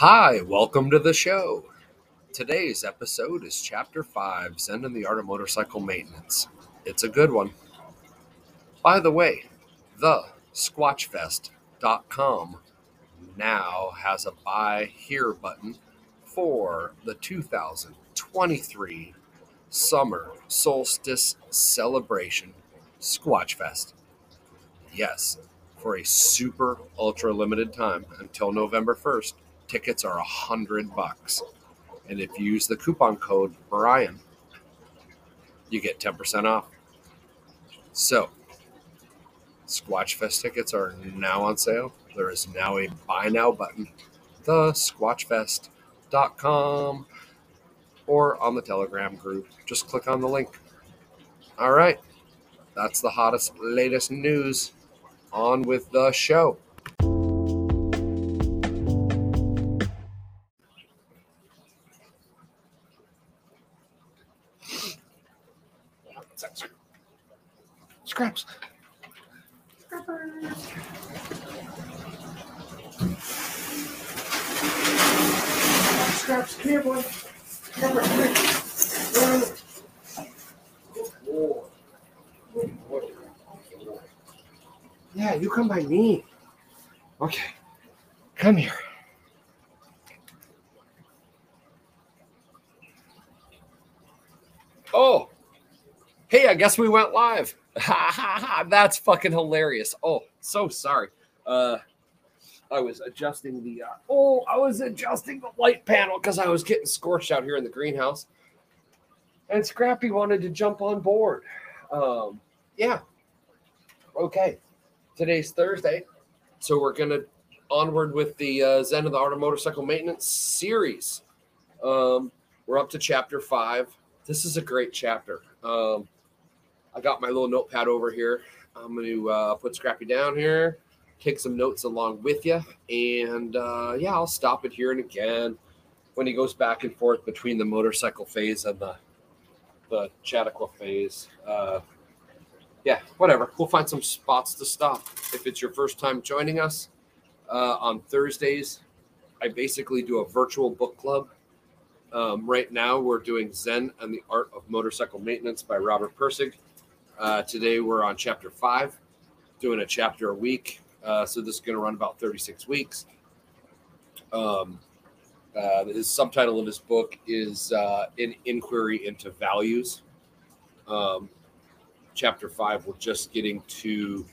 Hi, welcome to the show. Today's episode is Chapter 5 Zen and the Art of Motorcycle Maintenance. It's a good one. By the way, the squatchfest.com now has a buy here button for the 2023 Summer Solstice Celebration Squatch Fest. Yes, for a super ultra limited time until November 1st tickets are a hundred bucks. And if you use the coupon code Brian, you get 10% off. So, Squatch Fest tickets are now on sale. There is now a buy now button. The squatchfest.com or on the Telegram group. Just click on the link. All right. That's the hottest, latest news. On with the show. Scraps. Scraps, come here, boy. Come here, come here. Yeah, you come by me. Okay. Come here. Oh, hey, I guess we went live. That's fucking hilarious. Oh, so sorry. Uh, I was adjusting the uh, oh, I was adjusting the light panel because I was getting scorched out here in the greenhouse, and Scrappy wanted to jump on board. Um, yeah. Okay. Today's Thursday, so we're gonna onward with the uh, Zen of the Art of Motorcycle Maintenance series. Um, we're up to chapter five. This is a great chapter. Um, I got my little notepad over here. I'm going to uh, put Scrappy down here, take some notes along with you, and uh, yeah, I'll stop it here and again when he goes back and forth between the motorcycle phase and the the Chautauqua phase. Uh, yeah, whatever. We'll find some spots to stop. If it's your first time joining us uh, on Thursdays, I basically do a virtual book club. Um, right now, we're doing Zen and the Art of Motorcycle Maintenance by Robert Pirsig. Uh, today we're on chapter five, doing a chapter a week. Uh, so this is going to run about 36 weeks. Um, uh, his subtitle of his book is uh, An Inquiry into Values. Um, chapter five, we're just getting to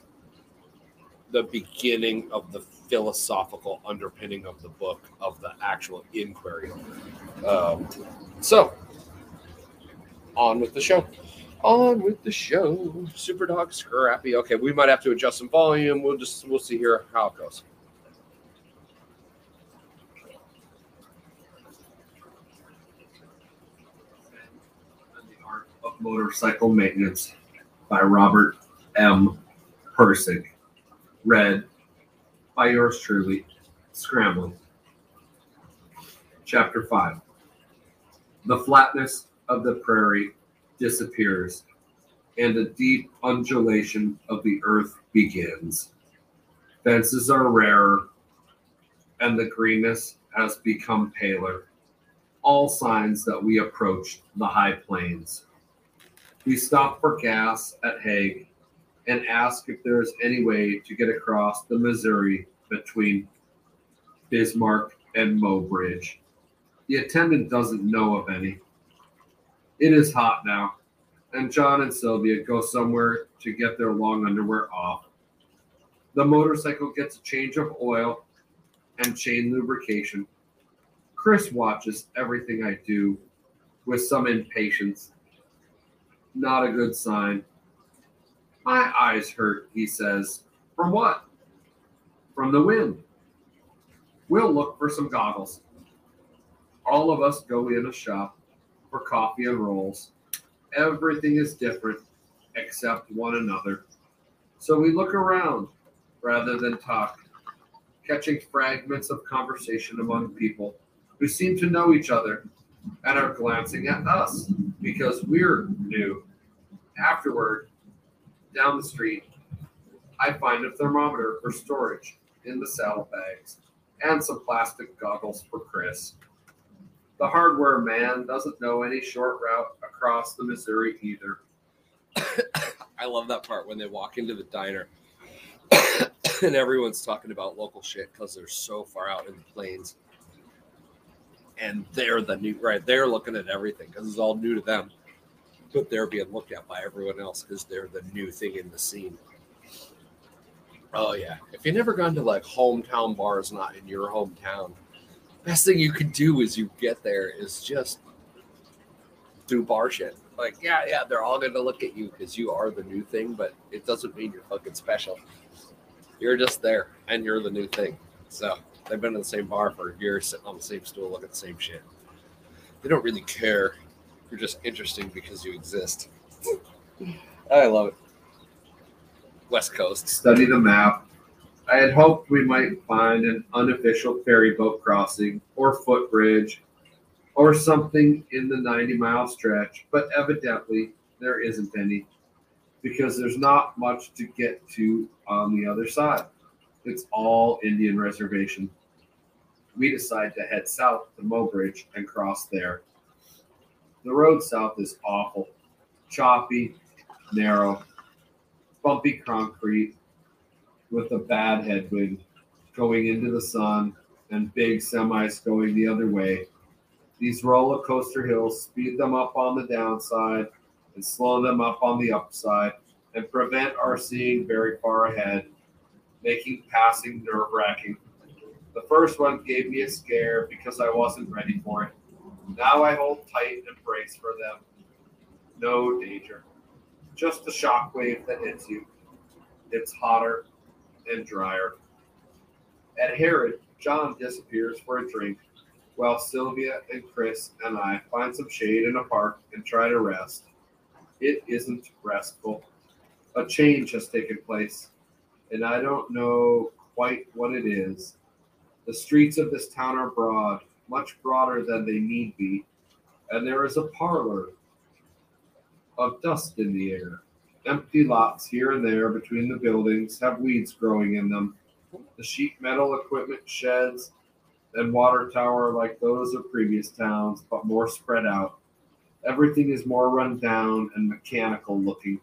the beginning of the philosophical underpinning of the book, of the actual inquiry. Um, so, on with the show on with the show. Super Dog Scrappy. Okay, we might have to adjust some volume. We'll just we'll see here how it goes. The Art of Motorcycle Maintenance by Robert M. Pirsig. Read by yours truly, Scramblin. Chapter 5 The flatness of the prairie disappears, and a deep undulation of the earth begins. Fences are rarer, and the greenness has become paler, all signs that we approach the high plains. We stop for gas at Hague and ask if there is any way to get across the Missouri between Bismarck and Mobridge. The attendant doesn't know of any. It is hot now, and John and Sylvia go somewhere to get their long underwear off. The motorcycle gets a change of oil and chain lubrication. Chris watches everything I do with some impatience. Not a good sign. My eyes hurt, he says. From what? From the wind. We'll look for some goggles. All of us go in a shop for coffee and rolls. Everything is different except one another. So we look around rather than talk, catching fragments of conversation among people who seem to know each other and are glancing at us because we're new. Afterward, down the street, I find a thermometer for storage in the saddlebags and some plastic goggles for Chris. The hardware man doesn't know any short route across the Missouri either. I love that part when they walk into the diner and everyone's talking about local shit because they're so far out in the plains. And they're the new, right? They're looking at everything because it's all new to them. But they're being looked at by everyone else because they're the new thing in the scene. Oh, yeah. If you've never gone to like hometown bars not in your hometown, best thing you can do is you get there is just do bar shit. Like, yeah, yeah, they're all gonna look at you because you are the new thing, but it doesn't mean you're fucking special. You're just there and you're the new thing. So they've been in the same bar for years, sitting on the same stool, looking at the same shit. They don't really care. You're just interesting because you exist. I love it. West Coast. Study the map. I had hoped we might find an unofficial ferry boat crossing or footbridge or something in the 90 mile stretch, but evidently there isn't any because there's not much to get to on the other side. It's all Indian reservation. We decide to head south to Mobridge and cross there. The road south is awful, choppy, narrow, bumpy concrete with a bad headwind going into the sun and big semis going the other way. These roller coaster hills speed them up on the downside and slow them up on the upside and prevent our seeing very far ahead, making passing nerve wracking. The first one gave me a scare because I wasn't ready for it. Now I hold tight and brace for them. No danger. Just the shock wave that hits you. It's hotter and drier. At Herreid, John disappears for a drink while Sylvia and Chris and I find some shade in a park and try to rest. It isn't restful. A change has taken place, and I don't know quite what it is. The streets of this town are broad, much broader than they need be, and there is a parlor of dust in the air. Empty lots here and there between the buildings have weeds growing in them. The sheet metal equipment sheds and water tower like those of previous towns, but more spread out. Everything is more run down and mechanical looking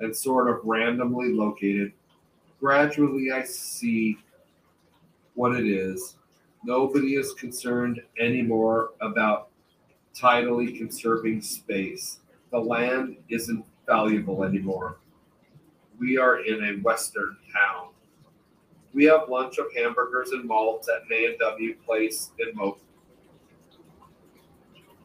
and sort of randomly located. Gradually, I see what it is. Nobody is concerned anymore about tidally conserving space. The land isn't valuable anymore. We are in a western town. We have lunch of hamburgers and malts at an A&W place in Mo.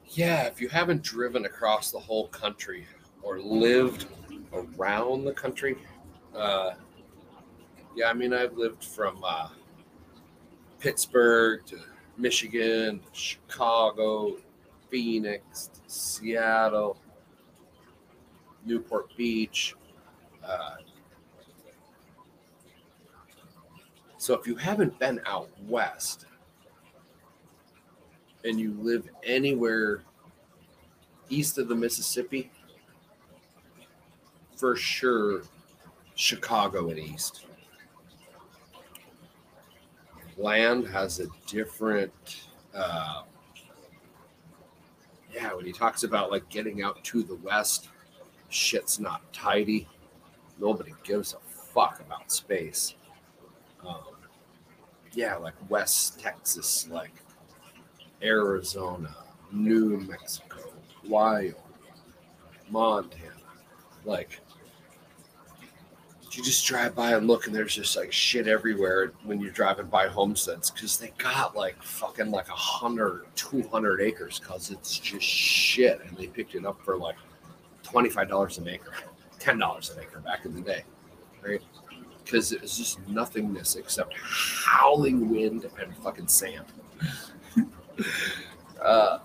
Yeah, if you haven't driven across the whole country or lived around the country, uh, yeah, I mean, I've lived from uh, Pittsburgh to Michigan, to Chicago, Phoenix, to Seattle, Newport Beach. Uh, so if you haven't been out west and you live anywhere east of the Mississippi, for sure Chicago and east. Land has a different uh, yeah, when he talks about like getting out to the west, shit's not tidy. Nobody gives a fuck about space. Um, yeah, like West Texas, like Arizona, New Mexico, Wyoming, Montana. Like, you just drive by and look, and there's just like shit everywhere when you're driving by homesteads because they got like fucking like a hundred, two hundred acres because it's just shit, and they picked it up for like twenty-five dollars an acre, ten dollars an acre back in the day, right? Because it was just nothingness except howling wind and fucking sand. uh,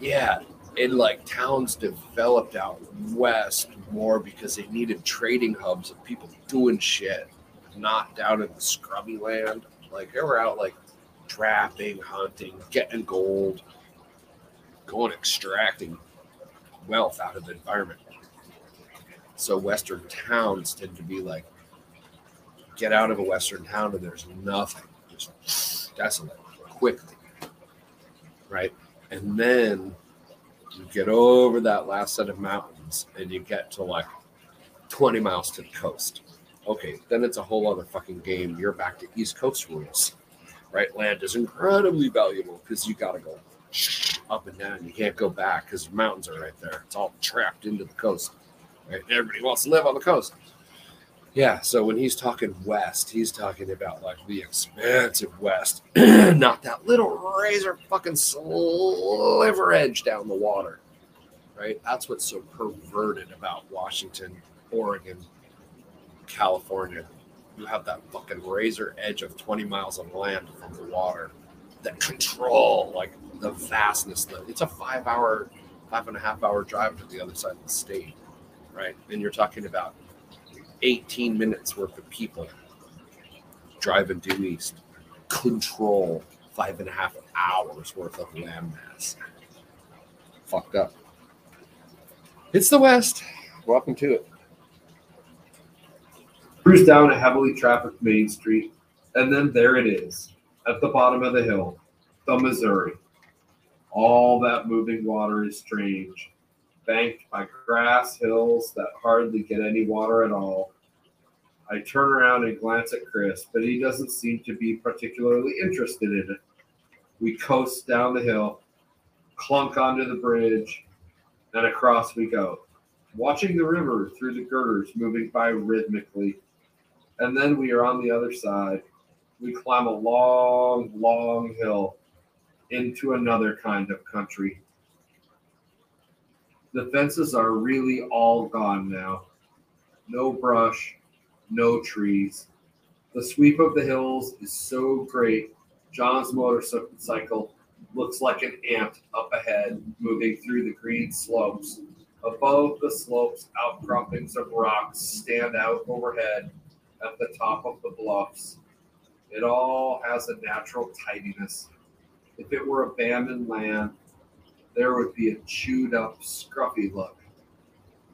yeah, and like towns developed out west more because they needed trading hubs of people doing shit, not down in the scrubby land. Like they were out like trapping, hunting, getting gold, going extracting wealth out of the environment. So Western towns tend to be like get out of a Western town and there's nothing. Just desolate quickly, right? And then you get over that last set of mountains and you get to like 20 miles to the coast. Okay, then it's a whole other fucking game. You're back to East Coast rules, right? Land is incredibly valuable because you got to go up and down. You can't go back because the mountains are right there. It's all trapped into the coast, right? Everybody wants to live on the coast. Yeah, so when he's talking west, he's talking about like the expansive west, not that little razor fucking sliver edge down the water, right? That's what's so perverted about Washington, Oregon, California. You have that fucking razor edge of 20 miles of land from the water that control like the vastness. That it's a five hour, five and a half hour drive to the other side of the state, right? And you're talking about 18 minutes worth of people driving due east control five and a half hours worth of landmass. Fucked up. It's the West. Welcome to it. Cruise down a heavily trafficked main street, and then there it is, at the bottom of the hill, the Missouri. All that moving water is strange, banked by grass hills that hardly get any water at all. I turn around and glance at Chris, but he doesn't seem to be particularly interested in it. We coast down the hill, clunk onto the bridge, and across we go, watching the river through the girders moving by rhythmically. And then we are on the other side. We climb a long, long hill into another kind of country. The fences are really all gone now. No brush, no trees. The sweep of the hills is so great. John's motorcycle looks like an ant up ahead, moving through the green slopes. Above the slopes, outcroppings of rocks stand out overhead at the top of the bluffs. It all has a natural tidiness. If it were abandoned land, there would be a chewed up, scruffy look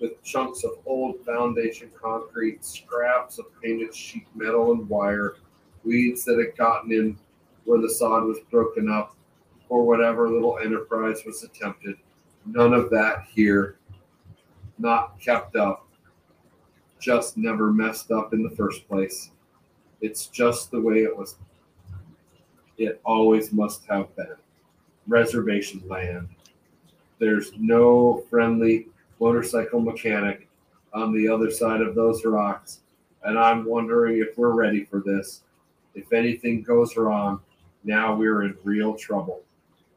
with chunks of old foundation concrete, scraps of painted sheet metal and wire, weeds that had gotten in where the sod was broken up, or whatever little enterprise was attempted. None of that here. Not kept up. Just never messed up in the first place. It's just the way it was. It always must have been. Reservation land. There's no friendly motorcycle mechanic on the other side of those rocks, and I'm wondering if we're ready for this. If anything goes wrong, now we're in real trouble.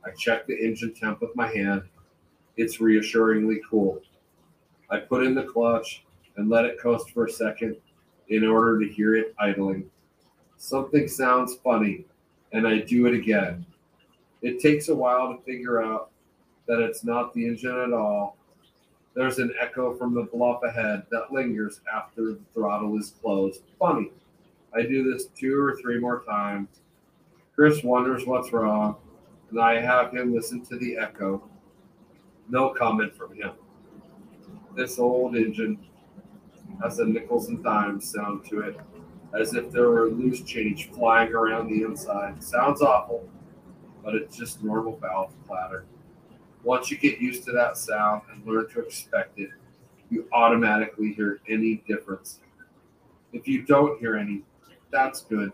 I check the engine temp with my hand. It's reassuringly cool. I put in the clutch and let it coast for a second in order to hear it idling. Something sounds funny, and I do it again. It takes a while to figure out that it's not the engine at all. There's an echo from the bluff ahead that lingers after the throttle is closed. Funny. I do this two or three more times. Chris wonders what's wrong, and I have him listen to the echo. No comment from him. This old engine has a nickels and dimes sound to it, as if there were loose change flying around the inside. Sounds awful, but it's just normal valve clatter. Once you get used to that sound and learn to expect it, you automatically hear any difference. If you don't hear any, that's good.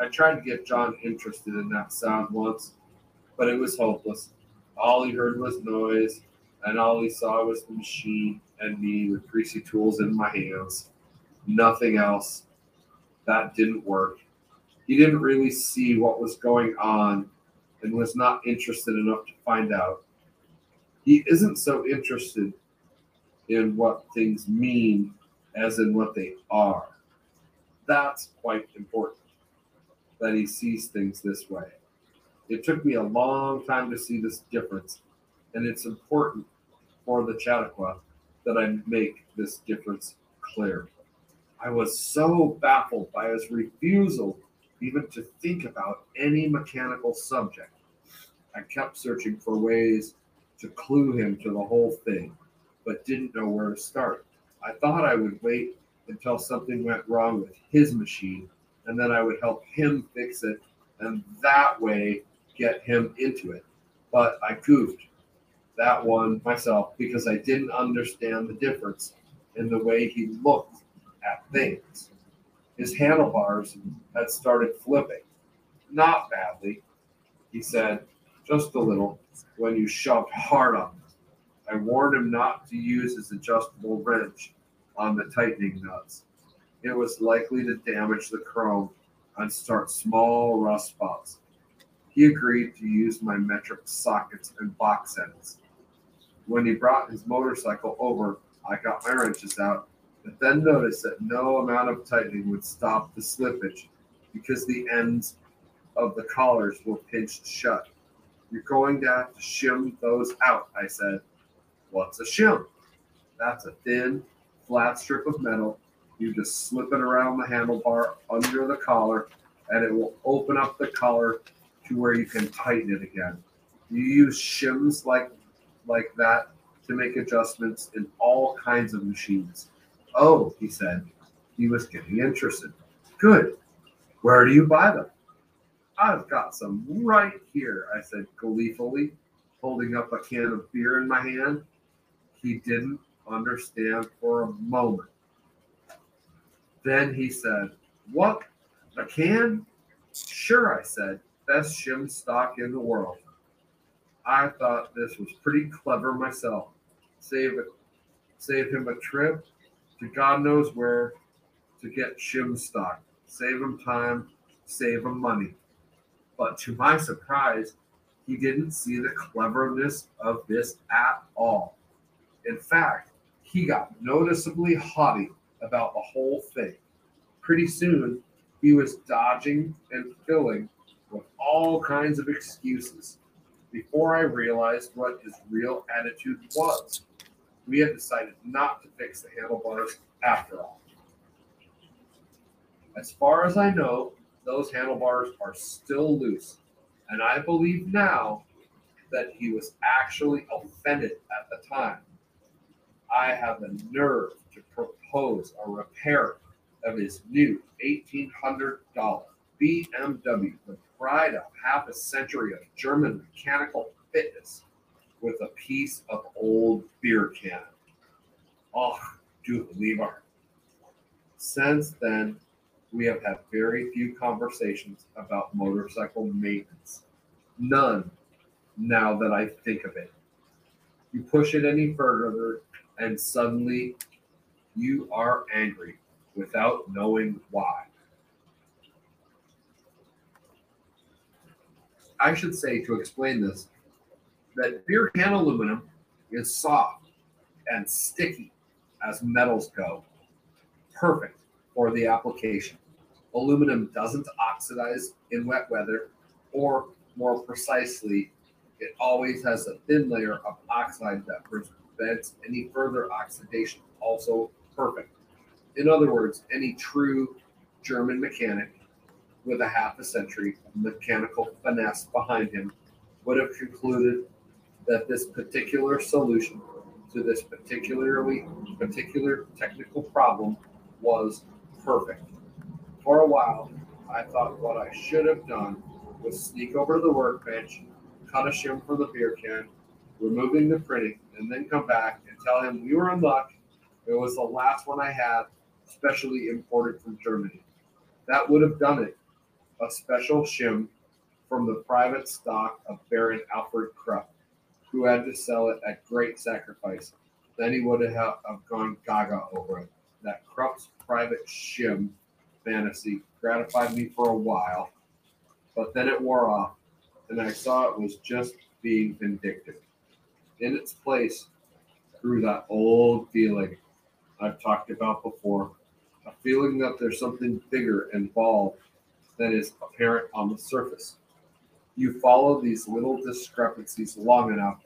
I tried to get John interested in that sound once, but it was hopeless. All he heard was noise, and all he saw was the machine and me with greasy tools in my hands. Nothing else. That didn't work. He didn't really see what was going on and was not interested enough to find out. He isn't so interested in what things mean as in what they are. That's quite important that he sees things this way. It took me a long time to see this difference, and it's important for the Chautauqua that I make this difference clear. I was so baffled by his refusal even to think about any mechanical subject. I kept searching for ways to clue him to the whole thing, but didn't know where to start. I thought I would wait until something went wrong with his machine, and then I would help him fix it and that way get him into it. But I goofed that one myself because I didn't understand the difference in the way he looked at things. His handlebars had started flipping. Not badly, he said, just a little, when you shoved hard on them. I warned him not to use his adjustable wrench on the tightening nuts. It was likely to damage the chrome and start small rust spots. He agreed to use my metric sockets and box ends. When he brought his motorcycle over, I got my wrenches out, but then noticed that no amount of tightening would stop the slippage because the ends of the collars were pinched shut. You're going to have to shim those out, I said. What's a shim? That's a thin, flat strip of metal. You just slip it around the handlebar under the collar, and it will open up the collar to where you can tighten it again. You use shims like like that to make adjustments in all kinds of machines. Oh, he said. He was getting interested. Good. Where do you buy them? I've got some right here, I said gleefully, holding up a can of beer in my hand. He didn't understand for a moment. Then he said, What? A can? Sure, I said. Best shim stock in the world. I thought this was pretty clever myself. Save it, save him a trip to God knows where to get shim stock. Save him time, save him money. But to my surprise, he didn't see the cleverness of this at all. In fact, he got noticeably haughty about the whole thing. Pretty soon, he was dodging and filling with all kinds of excuses before I realized what his real attitude was. We had decided not to fix the handlebars after all. As far as I know, those handlebars are still loose, and I believe now that he was actually offended at the time. I have the nerve to propose a repair of his new $1,800 BMW, the pride of half a century of German mechanical fitness, with a piece of old beer can. Oh, du lieber. Since then, we have had very few conversations about motorcycle maintenance. None, now that I think of it. You push it any further, and suddenly you are angry without knowing why. I should say to explain this that beer can aluminum is soft and sticky as metals go. Perfect for the application. Aluminum doesn't oxidize in wet weather, or more precisely, it always has a thin layer of oxide that prevents any further oxidation. Also, perfect. In other words, any true German mechanic with a half a century of mechanical finesse behind him would have concluded that this particular solution to this particularly particular technical problem was perfect. For a while, I thought what I should have done was sneak over to the workbench, cut a shim from the beer can, removing the printing, and then come back and tell him we were in luck. It was the last one I had, specially imported from Germany. That would have done it. A special shim from the private stock of Baron Alfred Krupp, who had to sell it at great sacrifice. Then he would have gone gaga over it. That Krupp's private shim fantasy gratified me for a while, but then it wore off, and I saw it was just being vindictive. In its place grew that old feeling I've talked about before a feeling that there's something bigger involved than is apparent on the surface. You follow these little discrepancies long enough,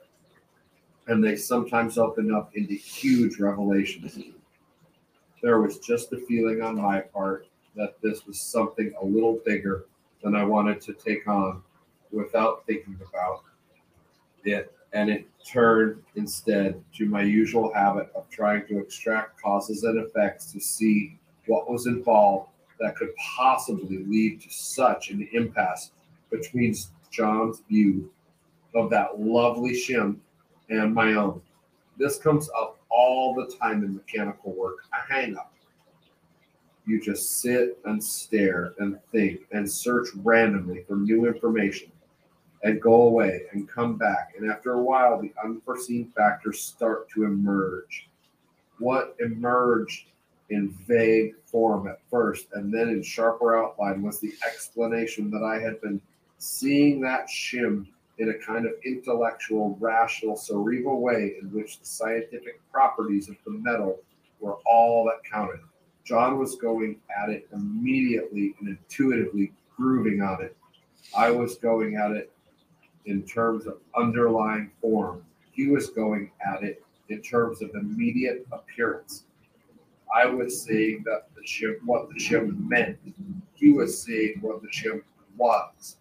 and they sometimes open up into huge revelations. There was just a feeling on my part that this was something a little bigger than I wanted to take on without thinking about it. And it turned instead to my usual habit of trying to extract causes and effects to see what was involved that could possibly lead to such an impasse between John's view of that lovely shim and my own. This comes up all the time in mechanical work. A hang up. You just sit and stare and think and search randomly for new information and go away and come back. And after a while, the unforeseen factors start to emerge. What emerged in vague form at first and then in sharper outline was the explanation that I had been seeing that shim in a kind of intellectual, rational, cerebral way in which the scientific properties of the metal were all that counted. John was going at it immediately and intuitively grooving on it. I was going at it in terms of underlying form. He was going at it in terms of immediate appearance. I was seeing that the ship, what the ship meant. He was seeing what the ship was.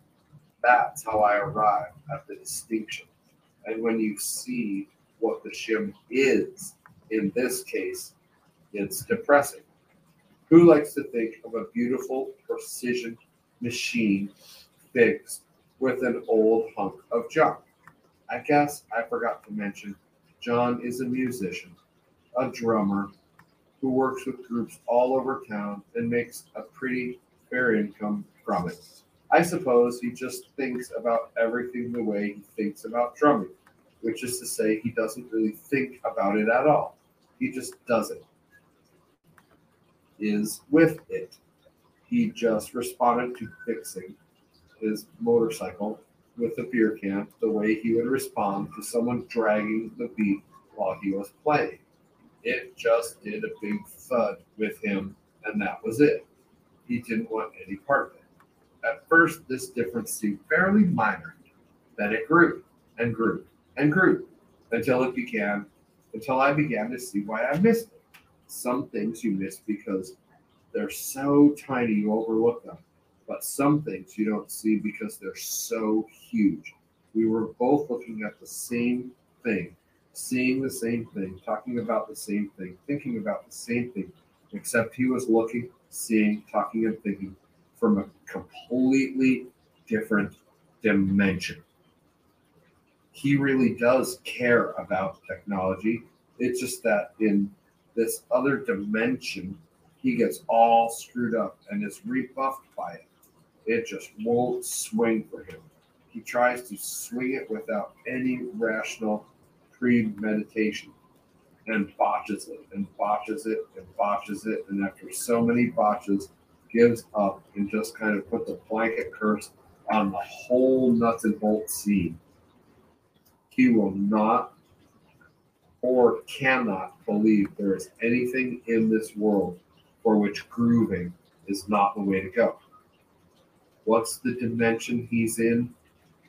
That's how I arrived at the distinction. And when you see what the shim is, in this case, it's depressing. Who likes to think of a beautiful precision machine fixed with an old hunk of junk? I guess I forgot to mention John is a musician, a drummer who works with groups all over town and makes a pretty fair income from it. I suppose he just thinks about everything the way he thinks about drumming, which is to say, he doesn't really think about it at all. He just does it. Is with it. He just responded to fixing his motorcycle with a beer can the way he would respond to someone dragging the beat while he was playing. It just did a big thud with him, and that was it. He didn't want any part of it. At first, this difference seemed fairly minor. Then it grew and grew and grew until it began, until I began to see why I missed it. Some things you miss because they're so tiny you overlook them, but some things you don't see because they're so huge. We were both looking at the same thing, seeing the same thing, talking about the same thing, thinking about the same thing, except he was looking, seeing, talking, and thinking from a completely different dimension. He really does care about technology. It's just that in this other dimension, he gets all screwed up and is rebuffed by it. It just won't swing for him. He tries to swing it without any rational premeditation and botches it and botches it and botches it. And after so many botches, gives up and just kind of puts a blanket curse on the whole nuts and bolts scene. He will not or cannot believe there is anything in this world for which grooving is not the way to go. What's the dimension he's in?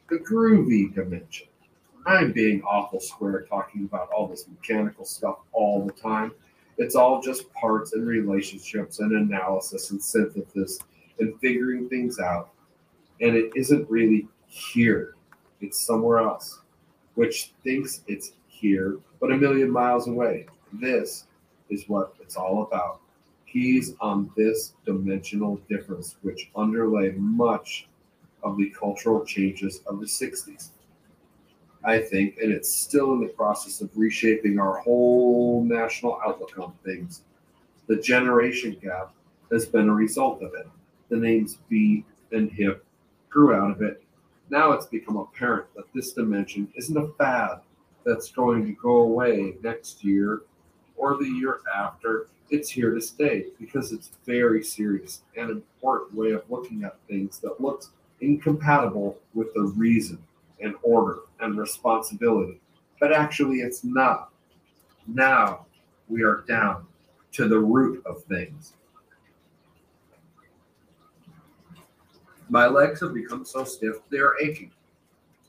The groovy dimension. I'm being awful square talking about all this mechanical stuff all the time. It's all just parts and relationships and analysis and synthesis and figuring things out. And it isn't really here, it's somewhere else, which thinks it's here, but a million miles away. This is what it's all about. He's on this dimensional difference, which underlay much of the cultural changes of the 60s. I think, and it's still in the process of reshaping our whole national outlook on things. The generation gap has been a result of it. The names beat and hip grew out of it. Now it's become apparent that this dimension isn't a fad that's going to go away next year or the year after. It's here to stay because it's very serious and important way of looking at things that looks incompatible with the reason and order and responsibility. But actually, it's not. Now we are down to the root of things. My legs have become so stiff they are aching.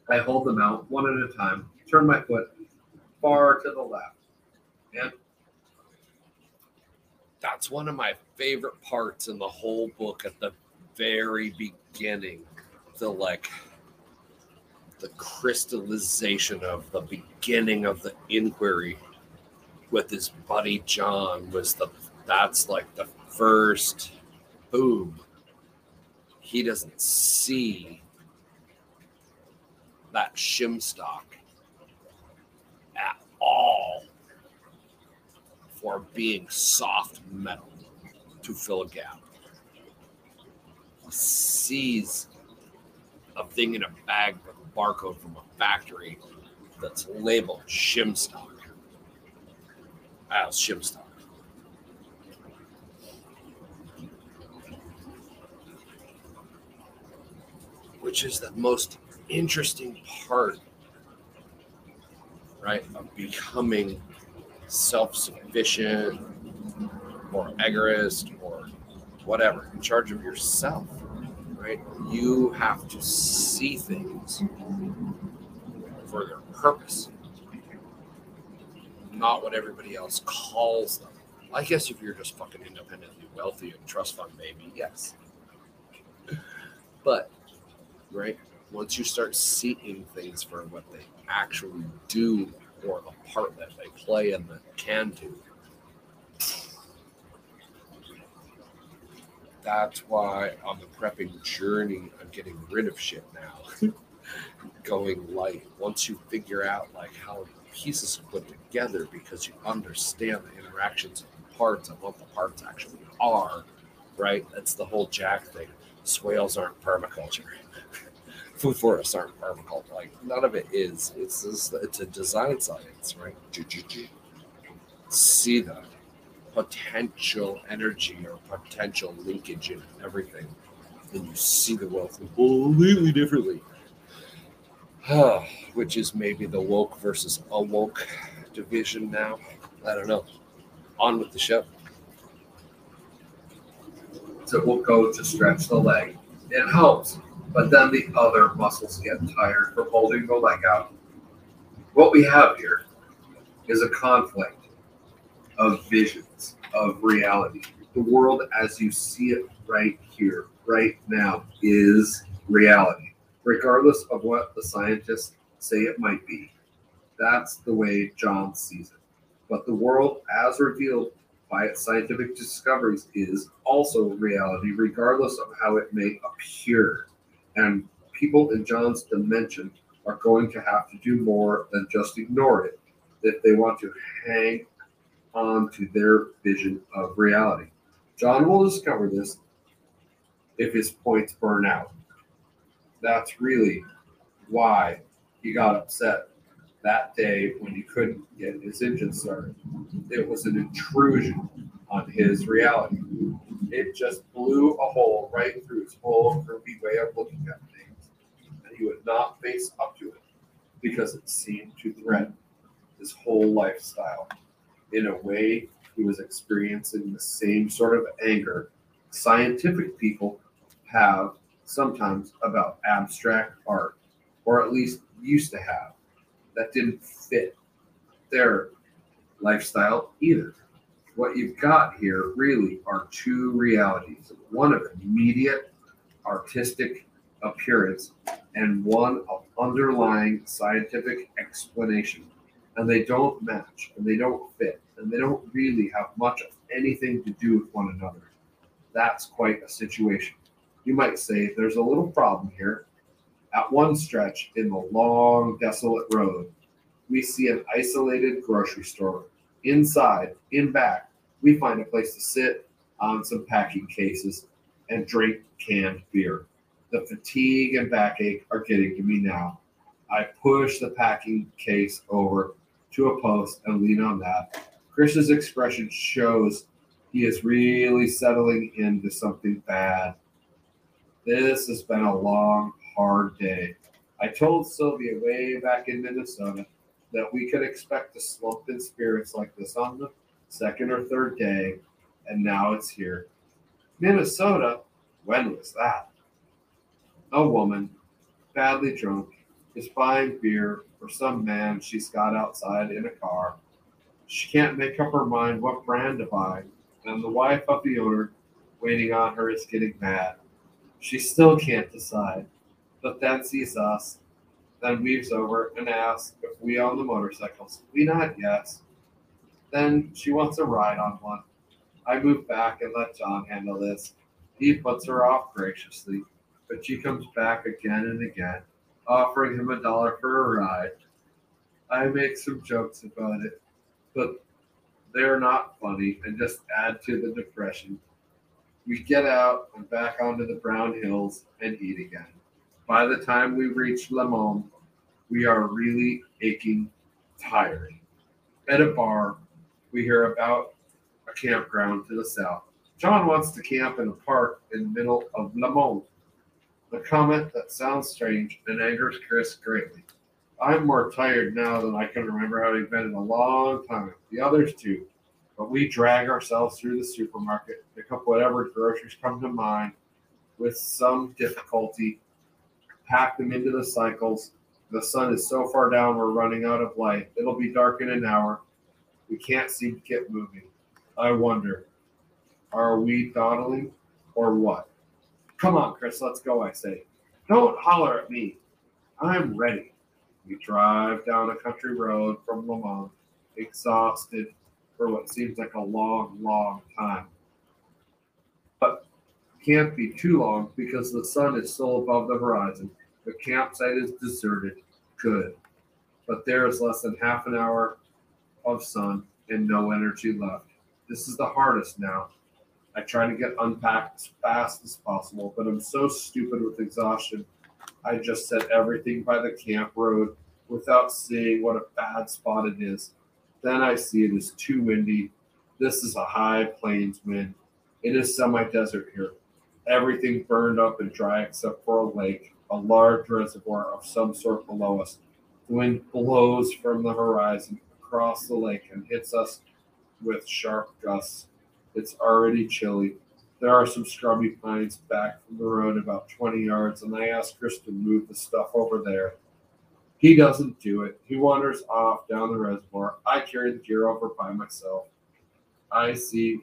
I hold them out one at a time, turn my foot far to the left, and that's one of my favorite parts in the whole book at the very beginning. The like the crystallization of the beginning of the inquiry with his buddy John was the that's like the first boom. He doesn't see that shim stock at all for being soft metal to fill a gap. He sees a thing in a bag barcode from a factory that's labeled shim stock as shim stock. Which is the most interesting part, right, of becoming self sufficient or egoist or whatever, in charge of yourself, right? You have to see things for their purpose, not what everybody else calls them. I guess if you're just fucking independently wealthy and trust fund baby, yes. But, right, once you start seeing things for what they actually do or the part that they play and that can do, that's why on the prepping journey, I'm getting rid of shit now. Going light. Once you figure out like how pieces are put together because you understand the interactions of the parts and what the parts actually are, right? That's the whole Jack thing. Swales aren't permaculture. Food forests aren't permaculture. Like none of it is. It's just, it's a design science, right? See the potential energy or potential linkage in everything, then you see the world completely differently. Ah, which is maybe the woke versus awoke division now. I don't know. On with the show. So we'll go to stretch the leg. It helps, but then the other muscles get tired from holding the leg out. What we have here is a conflict of visions, of reality. The world as you see it right here, right now, is reality, regardless of what the scientists say it might be. That's the way John sees it. But the world, as revealed by its scientific discoveries, is also reality, regardless of how it may appear. And people in John's dimension are going to have to do more than just ignore it if they want to hang on to their vision of reality. John will discover this if his points burn out. That's really why he got upset that day when he couldn't get his engine started. It was an intrusion on his reality. It just blew a hole right through his whole groovy way of looking at things, and he would not face up to it because it seemed to threaten his whole lifestyle. In a way, he was experiencing the same sort of anger scientific people have sometimes about abstract art, or at least used to have, that didn't fit their lifestyle either. What you've got here really are two realities one of immediate artistic appearance and one of underlying scientific explanation. And they don't match and they don't fit and they don't really have much of anything to do with one another. That's quite a situation. You might say there's a little problem here. At one stretch in the long, desolate road, we see an isolated grocery store. Inside, in back, we find a place to sit on some packing cases and drink canned beer. The fatigue and backache are getting to me now. I push the packing case over to a post and lean on that. Chris's expression shows he is really settling into something bad. This has been a long, hard day. I told Sylvia way back in Minnesota that we could expect a slump in spirits like this on the second or third day, and now it's here. Minnesota? When was that? A woman, badly drunk, is buying beer for some man she's got outside in a car. She can't make up her mind what brand to buy, and the wife of the owner waiting on her is getting mad. She still can't decide, but then sees us, then weaves over and asks if we own the motorcycles. We nod yes. Then she wants a ride on one. I move back and let John handle this. He puts her off graciously, but she comes back again and again. Offering him a dollar for a ride. I make some jokes about it, but they're not funny and just add to the depression. We get out and back onto the brown hills and eat again. By the time we reach Le Mans, we are really aching tired. At a bar, we hear about a campground to the south. John wants to camp in a park in the middle of Le Mans. A comment that sounds strange and angers Chris greatly. I'm more tired now than I can remember having been in a long time. The others too. But we drag ourselves through the supermarket, pick up whatever groceries come to mind with some difficulty, pack them into the cycles. The sun is so far down, we're running out of light. It'll be dark in an hour. We can't seem to get moving. I wonder, are we dawdling or what? Come on, Chris, let's go, I say. Don't holler at me. I'm ready. We drive down a country road from Le Mans, exhausted for what seems like a long, long time. But can't be too long because the sun is still above the horizon. The campsite is deserted. Good. But there is less than half an hour of sun and no energy left. This is the hardest now. I try to get unpacked as fast as possible, but I'm so stupid with exhaustion. I just set everything by the camp road without seeing what a bad spot it is. Then I see it is too windy. This is a high plains wind. It is semi desert here. Everything burned up and dry except for a lake, a large reservoir of some sort below us. The wind blows from the horizon across the lake and hits us with sharp gusts. It's already chilly. There are some scrubby pines back from the road about 20 yards, and I ask Chris to move the stuff over there. He doesn't do it. He wanders off down the reservoir. I carry the gear over by myself. I see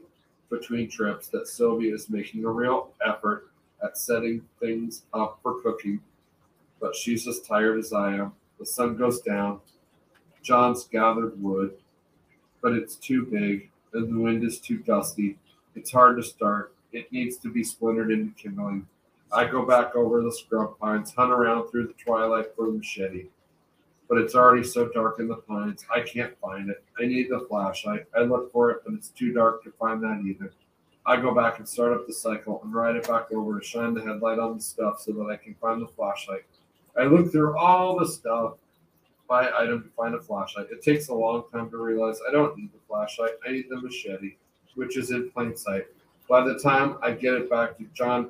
between trips that Sylvia is making a real effort at setting things up for cooking, but she's as tired as I am. The sun goes down. John's gathered wood, but it's too big and the wind is too gusty. It's hard to start. It needs to be splintered into kindling. I go back over the scrub pines, hunt around through the twilight for the machete. But it's already so dark in the pines, I can't find it. I need the flashlight. I look for it, but it's too dark to find that either. I go back and start up the cycle and ride it back over to shine the headlight on the stuff so that I can find the flashlight. I look through all the stuff by item to find a flashlight. It takes a long time to realize I don't need the flashlight. I need the machete, which is in plain sight. By the time I get it back to John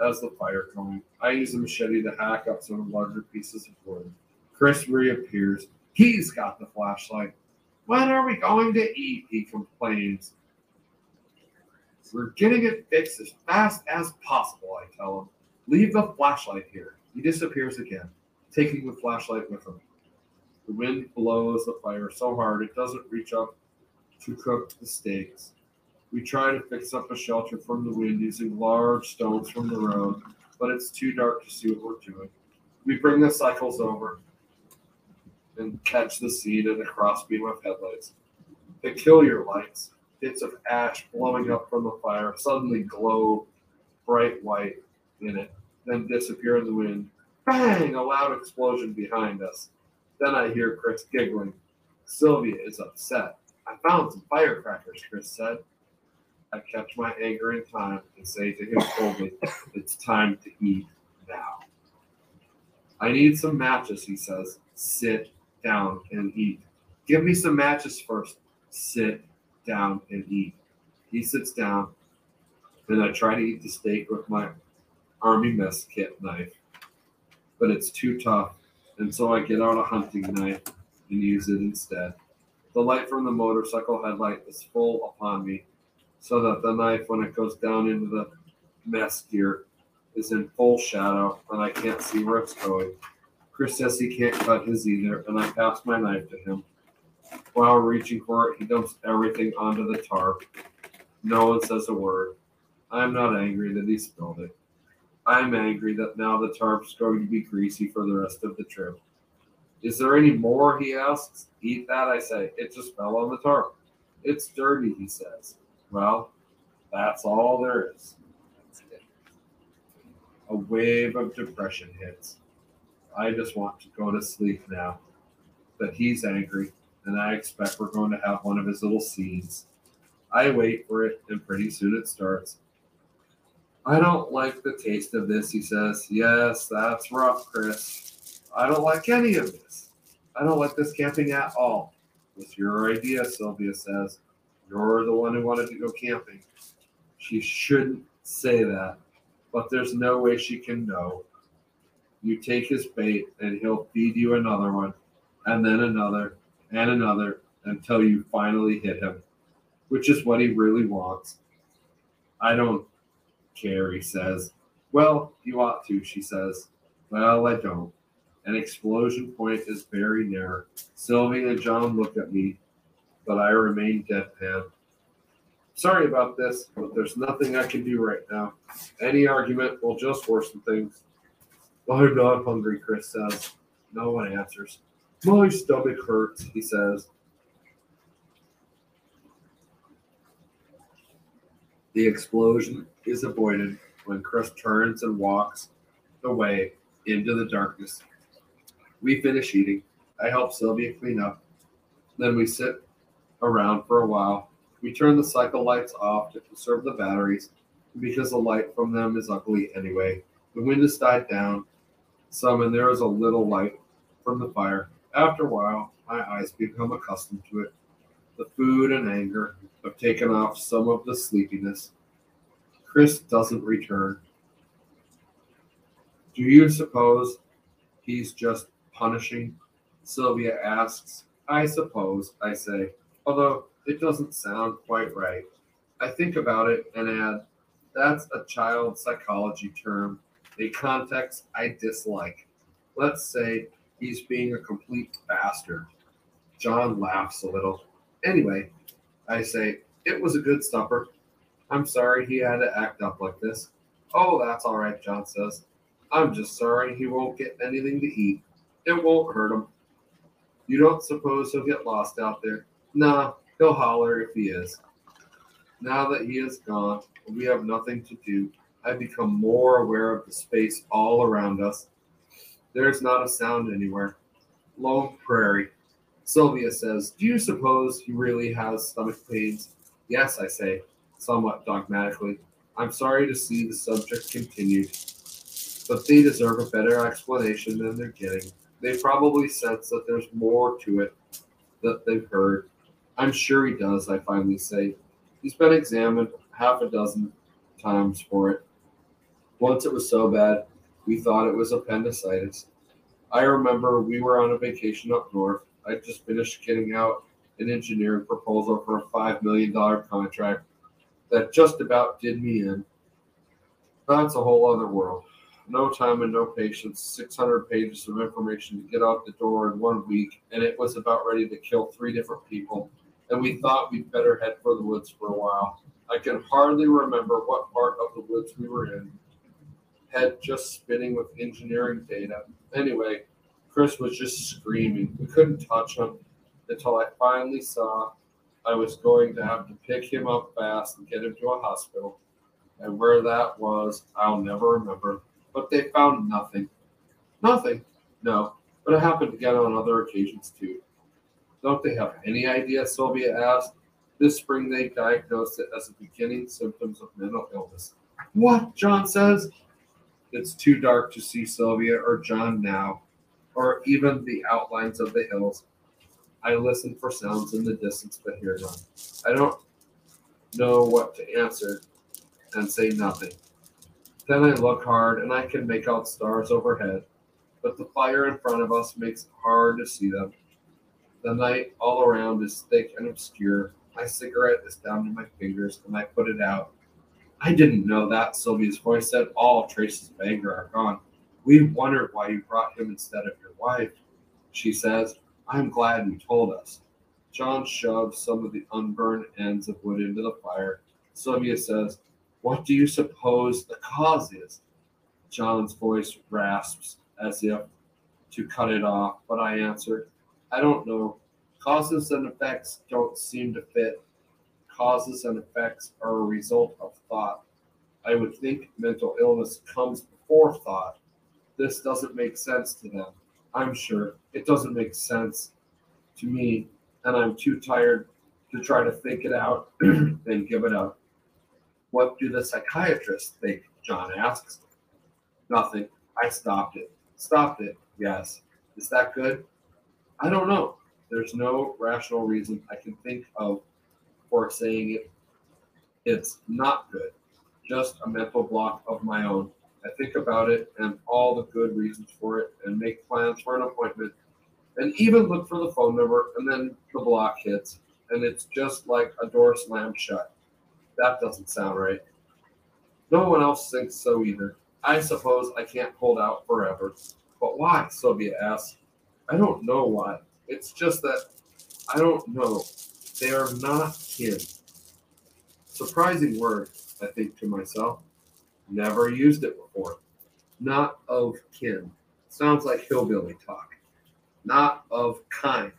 as the fire going, I use the machete to hack up some larger pieces of wood. Chris reappears. He's got the flashlight. When are we going to eat? He complains. We're getting it fixed as fast as possible, I tell him. Leave the flashlight here. He disappears again, taking the flashlight with him. The wind blows the fire so hard it doesn't reach up to cook the steaks. We try to fix up a shelter from the wind using large stones from the road, but it's too dark to see what we're doing. We bring the cycles over and catch the scene in a crossbeam of headlights. Peculiar lights, bits of ash blowing up from the fire, suddenly glow bright white in it, then disappear in the wind. Bang! A loud explosion behind us. Then I hear Chris giggling. Sylvia is upset. I found some firecrackers, Chris said. I catch my anger in time and say to him coldly, It's time to eat now. I need some matches, he says. Sit down and eat. Give me some matches first. Sit down and eat. He sits down, and I try to eat the steak with my army mess kit knife, but it's too tough, and so I get out a hunting knife and use it instead. The light from the motorcycle headlight is full upon me, so that the knife, when it goes down into the mess gear, is in full shadow and I can't see where it's going. Chris says he can't cut his either, and I pass my knife to him. While reaching for it, he dumps everything onto the tarp. No one says a word. I'm not angry that he spilled it. I'm angry that now the tarp's going to be greasy for the rest of the trip. Is there any more? He asks. Eat that, I say. It just fell on the tarp. It's dirty, he says. Well, that's all there is. A wave of depression hits. I just want to go to sleep now. But he's angry, and I expect we're going to have one of his little scenes. I wait for it, and pretty soon it starts. I don't like the taste of this, he says. Yes, that's rough, Chris. I don't like any of this. I don't like this camping at all. It's your idea, Sylvia says. You're the one who wanted to go camping. She shouldn't say that, but there's no way she can know. You take his bait, and he'll feed you another one, and then another, and another, until you finally hit him, which is what he really wants. I don't he says. Well, you ought to, she says. Well, I don't. An explosion point is very near. Sylvia and John look at me, but I remain deadpan. Sorry about this, but there's nothing I can do right now. Any argument will just worsen things. I'm not hungry, Chris says. No one answers. My stomach hurts, he says. The explosion is avoided when Chris turns and walks away into the darkness. We finish eating. I help Sylvia clean up. Then we sit around for a while. We turn the cycle lights off to conserve the batteries because the light from them is ugly anyway. The wind has died down some, and there is a little light from the fire. After a while, my eyes become accustomed to it. The food and anger have taken off some of the sleepiness. Chris doesn't return. Do you suppose he's just punishing? Sylvia asks. I suppose, I say, although it doesn't sound quite right. I think about it and add, that's a child psychology term, a context I dislike. Let's say he's being a complete bastard. John laughs a little. Anyway, I say, it was a good supper. I'm sorry he had to act up like this. Oh, that's all right, John says. I'm just sorry he won't get anything to eat. It won't hurt him. You don't suppose he'll get lost out there? Nah, he'll holler if he is. Now that he is gone, we have nothing to do. I become more aware of the space all around us. There's not a sound anywhere. Lone prairie. Sylvia says, Do you suppose he really has stomach pains? Yes, I say, somewhat dogmatically. I'm sorry to see the subject continued, but they deserve a better explanation than they're getting. They probably sense that there's more to it that they've heard. I'm sure he does, I finally say. He's been examined half a dozen times for it. Once it was so bad, we thought it was appendicitis. I remember we were on a vacation up north. I just finished getting out an engineering proposal for a $5 million contract that just about did me in. That's a whole other world. No time and no patience, 600 pages of information to get out the door in one week, and it was about ready to kill three different people. And we thought we'd better head for the woods for a while. I can hardly remember what part of the woods we were in. Head just spinning with engineering data. Anyway, Chris was just screaming. We couldn't touch him until I finally saw I was going to have to pick him up fast and get him to a hospital. And where that was, I'll never remember. But they found nothing. Nothing? No. But it happened again on other occasions too. Don't they have any idea? Sylvia asked. This spring they diagnosed it as the beginning symptoms of mental illness. What? John says. It's too dark to see Sylvia or John now, or even the outlines of the hills. I listen for sounds in the distance, but hear none. I don't know what to answer and say nothing. Then I look hard and I can make out stars overhead, but the fire in front of us makes it hard to see them. The night all around is thick and obscure. My cigarette is down to my fingers and I put it out. I didn't know that, Sylvia's voice said. All traces of anger are gone. We wondered why you brought him instead of your wife, she says. I'm glad you told us. John shoves some of the unburned ends of wood into the fire. Sylvia says, What do you suppose the cause is? John's voice rasps as if to cut it off, but I answer, I don't know. Causes and effects don't seem to fit. Causes and effects are a result of thought. I would think mental illness comes before thought. This doesn't make sense to them. I'm sure it doesn't make sense to me, and I'm too tired to try to think it out and give it up. What do the psychiatrists think? John asks. Nothing. I stopped it. Stopped it. Yes. Is that good? I don't know. There's no rational reason I can think of for saying it. It's not good. Just a mental block of my own. I think about it and all the good reasons for it and make plans for an appointment and even look for the phone number and then the block hits and it's just like a door slammed shut. That doesn't sound right. No one else thinks so either. I suppose I can't hold out forever. But why? Sylvia asks. I don't know why. It's just that I don't know. They are not kin. Surprising word, I think to myself. Never used it before. Not of kin. Sounds like hillbilly talk. Not of kind.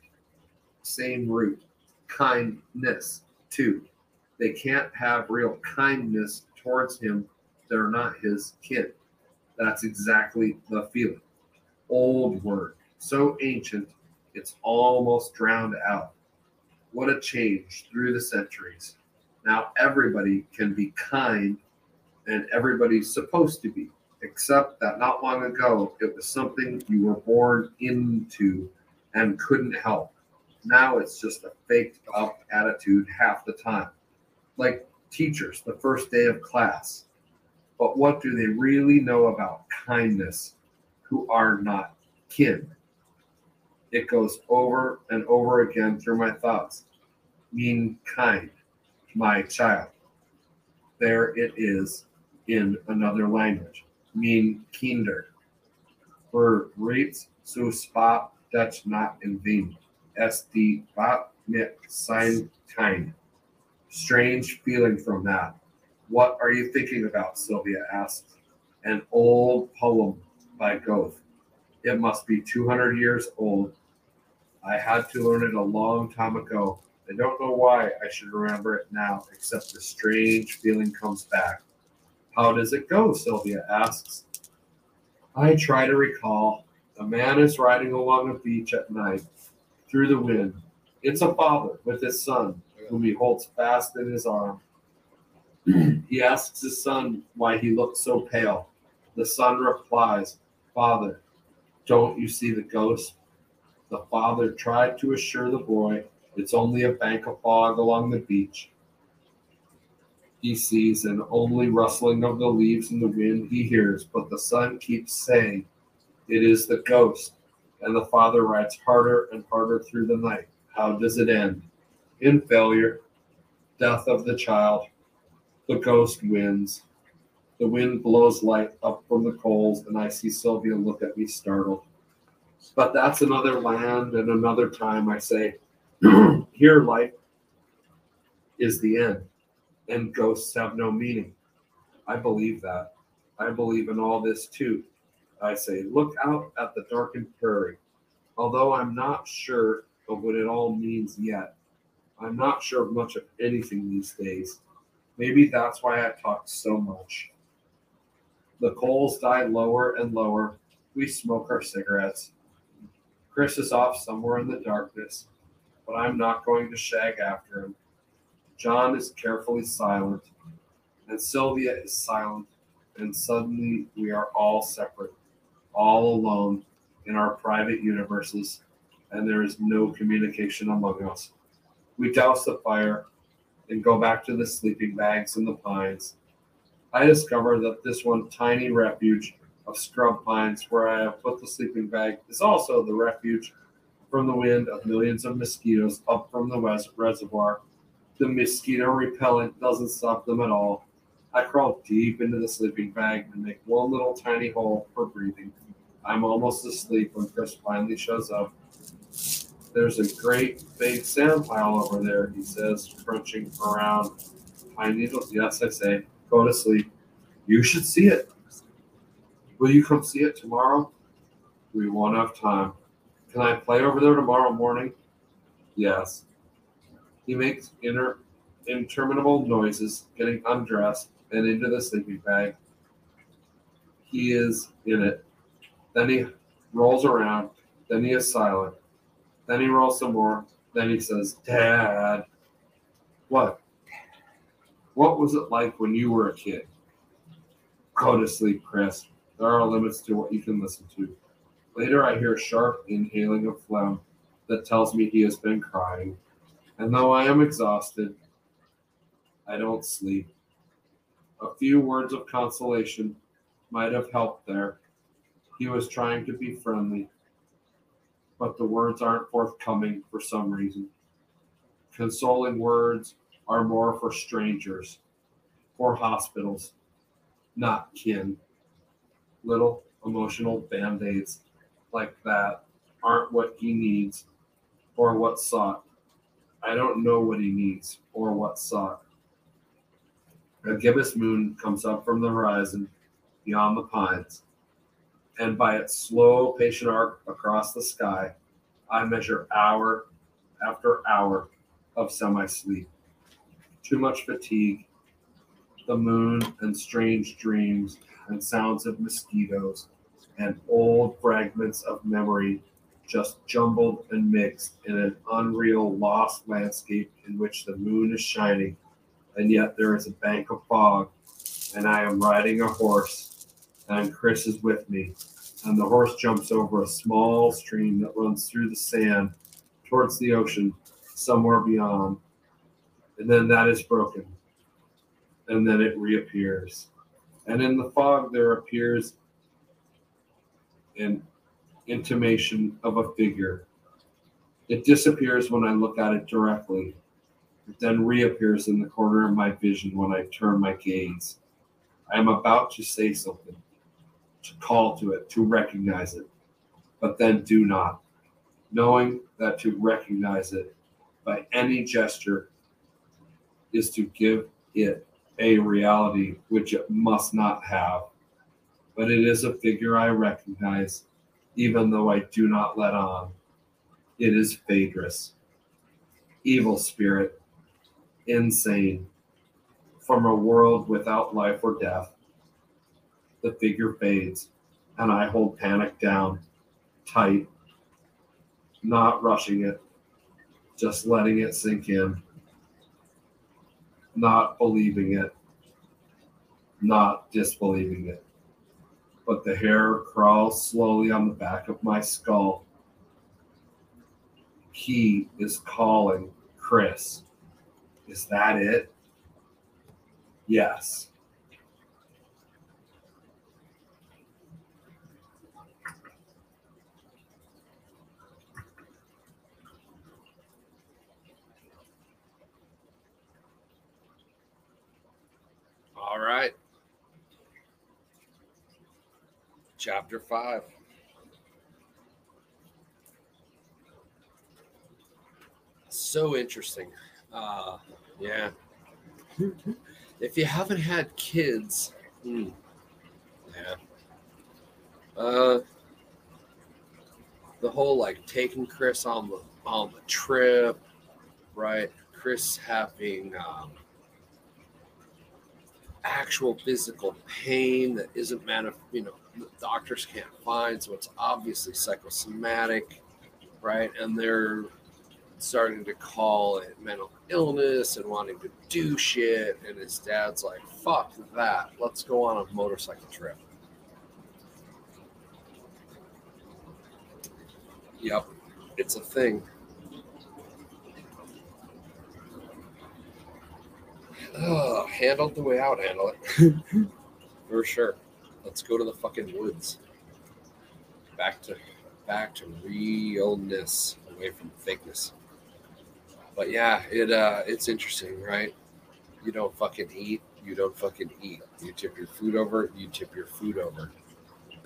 Same root. Kindness, too. They can't have real kindness towards him. They're not his kin. That's exactly the feeling. Old word. So ancient, it's almost drowned out. What a change through the centuries. Now everybody can be kind and everybody's supposed to be, except that not long ago it was something you were born into and couldn't help. Now it's just a faked up attitude half the time. Like teachers, the first day of class. But what do they really know about kindness who are not kin? It goes over and over again through my thoughts. Mean kind, my child. There it is in another language. Mean kinder. For reeds so spot Dutch not in vain. SD bat mit sein kind. Strange feeling from that. What are you thinking about? Sylvia asked. An old poem by Goethe. It must be 200 years old. I had to learn it a long time ago. I don't know why I should remember it now, except the strange feeling comes back. How does it go? Sylvia asks. I try to recall. A man is riding along a beach at night through the wind. It's a father with his son, whom he holds fast in his arm. he asks his son why he looks so pale. The son replies, Father, don't you see the ghost? The father tried to assure the boy it's only a bank of fog along the beach. He sees an only rustling of the leaves in the wind he hears, but the son keeps saying, It is the ghost. And the father rides harder and harder through the night. How does it end? In failure, death of the child. The ghost wins. The wind blows light up from the coals, and I see Sylvia look at me startled. But that's another land and another time, I say. Here, life is the end, and ghosts have no meaning. I believe that. I believe in all this too. I say, look out at the darkened prairie. Although I'm not sure of what it all means yet, I'm not sure of much of anything these days. Maybe that's why I talk so much. The coals die lower and lower. We smoke our cigarettes. Chris is off somewhere in the darkness, but I'm not going to shag after him. John is carefully silent, and Sylvia is silent, and suddenly we are all separate, all alone in our private universes, and there is no communication among us. We douse the fire and go back to the sleeping bags in the pines. I discover that this one tiny refuge of scrub pines where I have put the sleeping bag is also the refuge from the wind of millions of mosquitoes up from the west reservoir. The mosquito repellent doesn't stop them at all. I crawl deep into the sleeping bag and make one little tiny hole for breathing. I'm almost asleep when Chris finally shows up. There's a great big sand pile over there, he says, crunching around pine needles. Yes, I say, go to sleep. You should see it. Will you come see it tomorrow? We won't have time. Can I play over there tomorrow morning? Yes. He makes inter- interminable noises, getting undressed and into the sleeping bag. He is in it. Then he rolls around. Then he is silent. Then he rolls some more. Then he says, Dad. What? What was it like when you were a kid? Go to sleep, Chris. There are limits to what you can listen to. Later, I hear sharp inhaling of phlegm that tells me he has been crying. And though I am exhausted, I don't sleep. A few words of consolation might have helped there. He was trying to be friendly, but the words aren't forthcoming for some reason. Consoling words are more for strangers, for hospitals, not kin. Little emotional band aids like that aren't what he needs or what's sought. I don't know what he needs or what sought. A gibbous moon comes up from the horizon beyond the pines, and by its slow, patient arc across the sky, I measure hour after hour of semi sleep. Too much fatigue, the moon and strange dreams and sounds of mosquitoes and old fragments of memory just jumbled and mixed in an unreal lost landscape in which the moon is shining and yet there is a bank of fog and I am riding a horse and Chris is with me and the horse jumps over a small stream that runs through the sand towards the ocean somewhere beyond and then that is broken and then it reappears and in the fog there appears an intimation of a figure. It disappears when I look at it directly. It then reappears in the corner of my vision when I turn my gaze. I am about to say something, to call to it, to recognize it, but then do not, knowing that to recognize it by any gesture is to give it a reality which it must not have. But it is a figure I recognize, even though I do not let on. It is Phaedrus, evil spirit, insane, from a world without life or death. The figure fades, and I hold panic down, tight, not rushing it, just letting it sink in not believing it, not disbelieving it. But the hair crawls slowly on the back of my skull. He is calling Chris. Is that it? Yes. All right. Chapter 5. So interesting. Uh, yeah. if you haven't had kids, hmm, yeah. Uh, the whole like taking Chris on the on the trip, right? Chris having um, actual physical pain that isn't manif- you know the doctors can't find so it's obviously psychosomatic right? And they're starting to call it mental illness and wanting to do shit and his dad's like fuck that. Let's go on a motorcycle trip. Yep. It's a thing. Oh, handled the way I handle it. For sure. Let's go to the fucking woods. Back to back to realness, away from fakeness. But yeah, it uh it's interesting, right? You don't fucking eat, you don't fucking eat. You tip your food over, you tip your food over.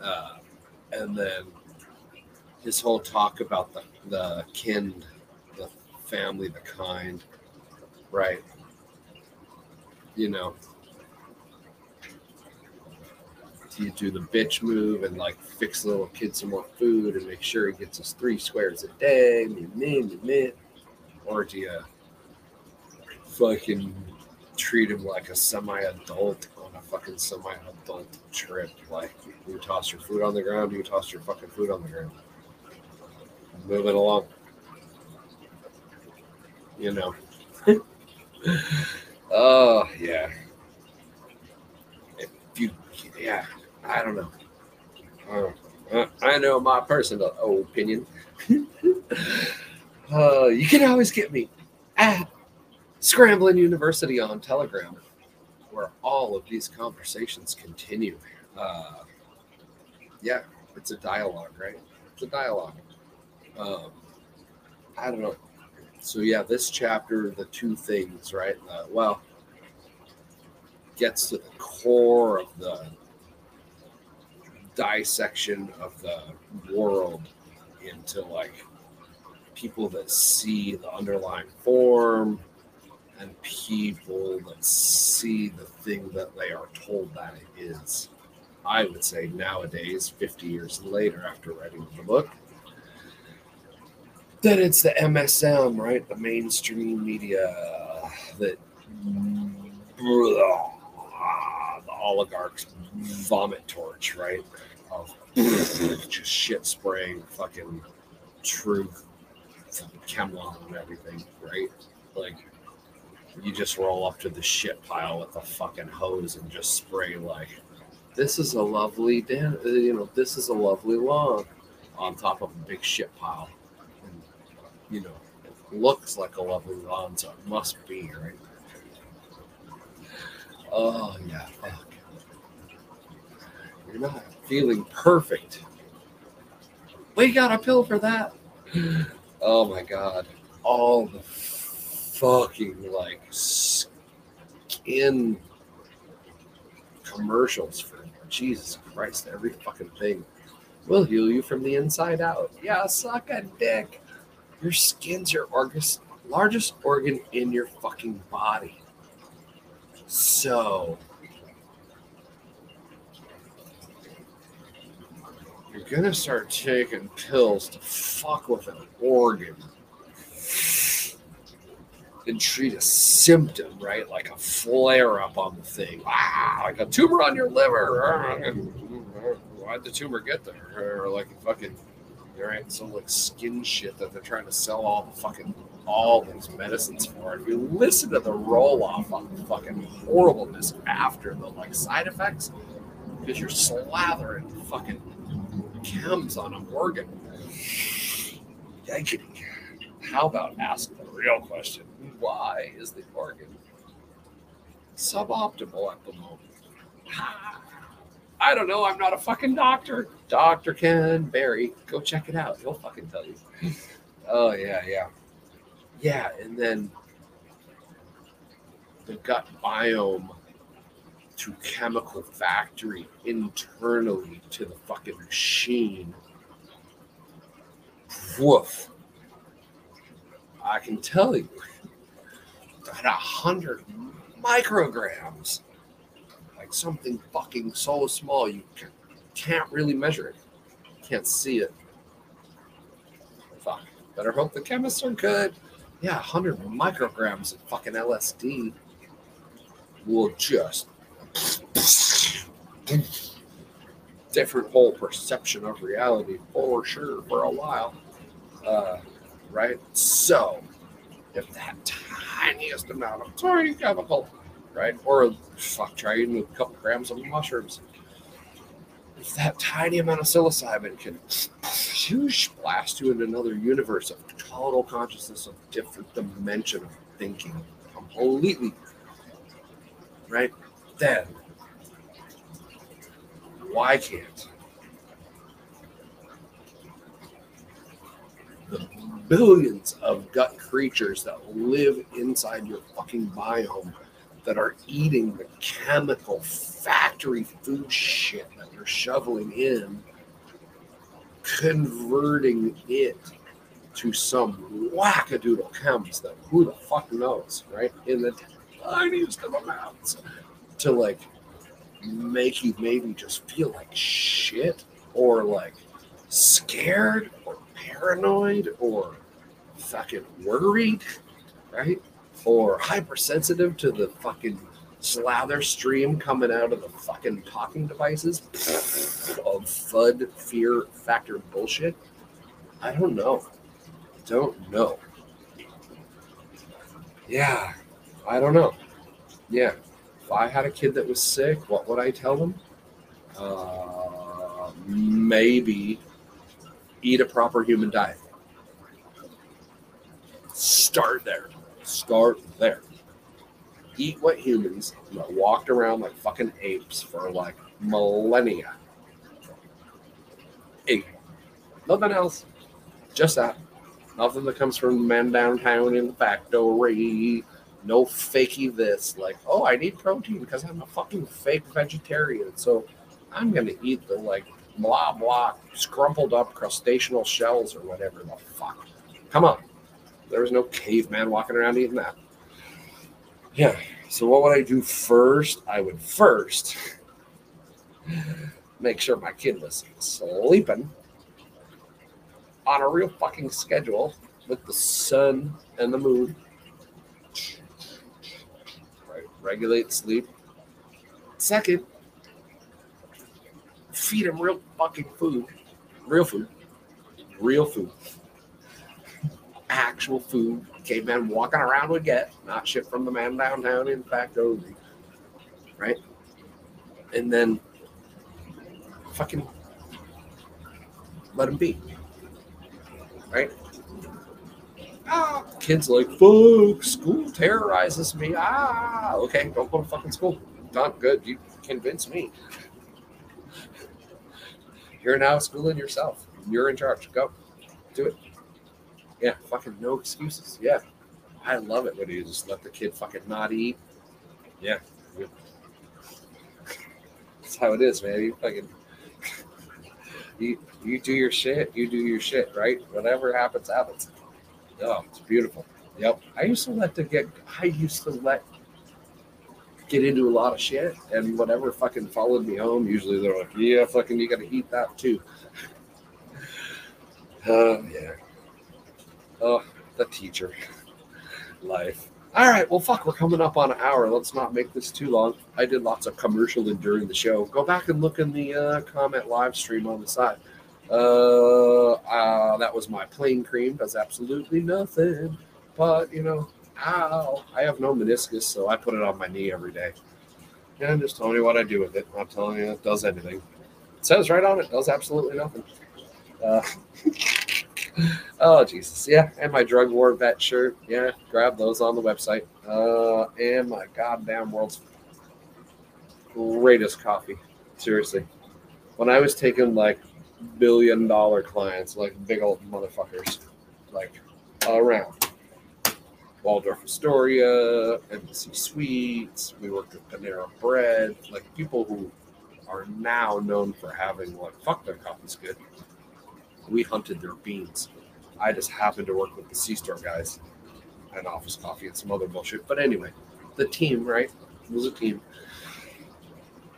Uh, and then his whole talk about the the kin, the family, the kind, right? you know, do you do the bitch move and like fix the little kid some more food and make sure he gets his three squares a day, me, me, me, me, or do you fucking treat him like a semi-adult on a fucking semi-adult trip. Like you toss your food on the ground, you toss your fucking food on the ground. Moving along. You know. oh yeah. If you yeah, I don't know. Uh, I know my personal opinion. uh, you can always get me at Scramblin University on Telegram, where all of these conversations continue. Uh, yeah, it's a dialogue, right? It's a dialogue. Um, I don't know. So yeah, this chapter, the two things, right? Uh, well, gets to the core of the dissection of the world into like people that see the underlying form and people that see the thing that they are told that it is. I would say nowadays, 50 years later after writing the book, that it's the MSM, right? The mainstream media that the oligarchs vomit torch, right? Of just shit spraying fucking truth, Kemlon and everything, right? Like you just roll up to the shit pile with a fucking hose and just spray like this is a lovely dan- uh, you know this is a lovely lawn on top of a big shit pile and you know it looks like a lovely lawn so it must be right oh yeah fuck you're not feeling perfect we got a pill for that oh my god all the fucking like skin commercials for Jesus Christ, every fucking thing will heal you from the inside out. Yeah, suck a dick. Your skin's your largest organ in your fucking body. So you're gonna start taking pills to fuck with an organ and treat a symptom, right? Like a flare up on the thing, like a tumor on your liver. Why'd the tumor get there? Or like fucking, right? So like skin shit that they're trying to sell all the fucking all these medicines for. If you listen to the roll off on the fucking horribleness after the like side effects, because you're slathering fucking chems on an organ. Yikes. How about ask the real question? Why is the organ suboptimal at the moment? I don't know. I'm not a fucking doctor. Dr. Ken Berry. go check it out. He'll fucking tell you. Oh, yeah, yeah. Yeah, and then the gut biome to chemical factory internally to the fucking machine. Woof. I can tell you, at a hundred micrograms, like something fucking so small you can't really measure it, can't see it. Fuck. Better hope the chemists are good. Yeah, 100 micrograms of fucking LSD will just different whole perception of reality for sure for a while. Uh, right? So, if that tiniest amount of tiny chemical, right, or fuck, try eating a couple grams of mushrooms, if that tiny amount of psilocybin can whoosh, blast you into another universe of total consciousness of different dimension of thinking, completely, right? Then, why can't the billions of gut creatures that live inside your fucking biome that are eating the chemical factory food shit that you're shoveling in, converting it to some wackadoodle chems that who the fuck knows, right? In the tiniest of amounts to like make you maybe just feel like shit or like scared or paranoid or fucking worried, right? Or hypersensitive to the fucking slather stream coming out of the fucking talking devices of FUD fear factor bullshit. I don't know. Don't know. Yeah, I don't know. Yeah, if I had a kid that was sick, what would I tell them? Uh, maybe eat a proper human diet. Start there. Start there. Eat what humans walked around like fucking apes for like millennia. Eat. Nothing else. Just that. Nothing that comes from the man downtown in the factory. No fakey this. Like, oh, I need protein because I'm a fucking fake vegetarian. So I'm going to eat the like blah blah scrumpled up crustacean shells or whatever the fuck. Come on. There was no caveman walking around eating that. Yeah. So what would I do first? I would first make sure my kid was sleeping on a real fucking schedule with the sun and the moon. Regulate sleep. Second, feed him real fucking food. Real food. Real food. Actual food. Caveman walking around would get, not shit from the man downtown in factory. Right? And then fucking let him be. Right? Ah, kids like, fuck, school terrorizes me. Ah, okay, don't go to fucking school. Not good. You convince me. You're now schooling yourself. You're in charge. Go. Do it. Yeah, fucking no excuses. Yeah. I love it when you just let the kid fucking not eat. Yeah. yeah. That's how it is, man. You fucking you you do your shit, you do your shit, right? Whatever happens, happens. Oh, it's beautiful. Yep. I used to let the get I used to let get into a lot of shit and whatever fucking followed me home, usually they're like, Yeah, fucking you gotta eat that too. Oh yeah. Oh, the teacher life. All right, well, fuck, we're coming up on an hour. Let's not make this too long. I did lots of commercial during the show. Go back and look in the uh, comment live stream on the side. Uh, uh, that was my plain cream. Does absolutely nothing. But, you know, ow, I have no meniscus, so I put it on my knee every day. And I'm just telling you what I do with it. I'm not telling you it does anything. It says right on it, does absolutely nothing. Uh, oh Jesus, yeah, and my drug war vet shirt, yeah, grab those on the website. Uh, and my goddamn world's greatest coffee. Seriously, when I was taking like billion dollar clients, like big old motherfuckers, like around Waldorf Astoria, Embassy Suites. We worked with Panera Bread, like people who are now known for having like fuck their coffee's good we hunted their beans. I just happened to work with the C store guys and Office Coffee and some other bullshit. But anyway, the team, right? It was a team.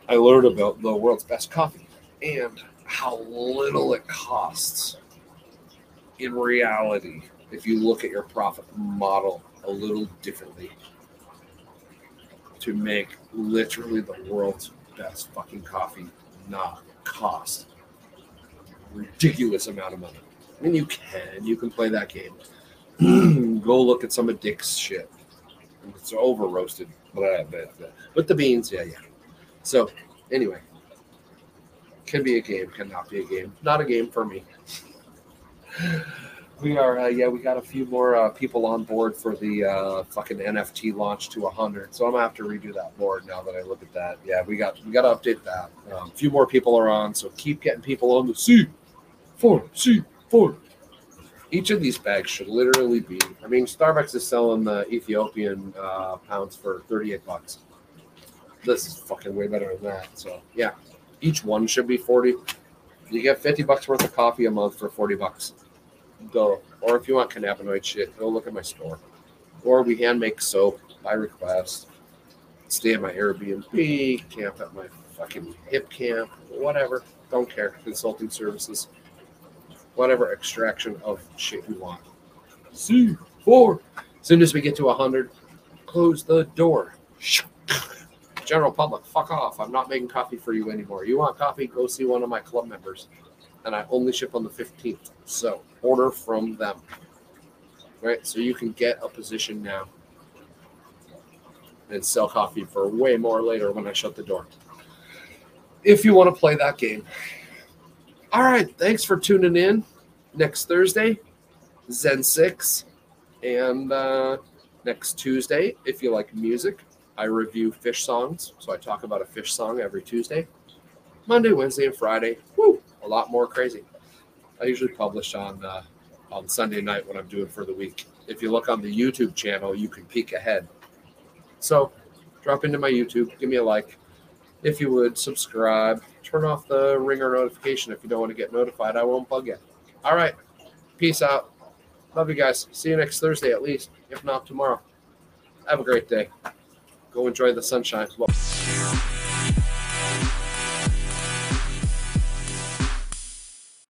I learned about the world's best coffee and how little it costs in reality if you look at your profit model a little differently to make literally the world's best fucking coffee not cost ridiculous amount of money. I mean, you can, you can play that game. Go look at some of Dick's shit. It's over roasted, but, the beans, yeah, yeah. So, anyway, can be a game, cannot be a game. Not a game for me. We are, uh, yeah, we got a few more uh, people on board for the uh, fucking NFT launch to 100. So I'm gonna have to redo that board now that I look at that. Yeah, we got we got to update that. Um, a few more people are on, so keep getting people on the C four C four. Each of these bags should literally be. I mean, Starbucks is selling the Ethiopian uh, pounds for 38 bucks. This is fucking way better than that. So yeah, each one should be 40. You get 50 bucks worth of coffee a month for 40 bucks go. Or if you want cannabinoid shit, go look at my store. Or we hand make soap by request. Stay at my Airbnb, camp at my fucking hip camp, whatever. Don't care. Consulting services. Whatever extraction of shit you want. C4. As soon as we get to 100, close the door. General public, fuck off. I'm not making coffee for you anymore. You want coffee? Go see one of my club members. And I only ship on the 15th. So order from them. Right? So you can get a position now and sell coffee for way more later when I shut the door. If you want to play that game. All right. Thanks for tuning in. Next Thursday, Zen 6. And uh, next Tuesday, if you like music, I review Phish songs. So I talk about a Phish song every Tuesday. Monday, Wednesday, and Friday. Woo, a lot more crazy. I usually publish on uh, on Sunday night what I'm doing for the week. If you look on the YouTube channel, you can peek ahead. So drop into my YouTube, give me a like. If you would, subscribe, turn off the ringer notification if you don't want to get notified. I won't bug you. All right. Peace out. Love you guys. See you next Thursday at least, if not tomorrow. Have a great day. Go enjoy the sunshine.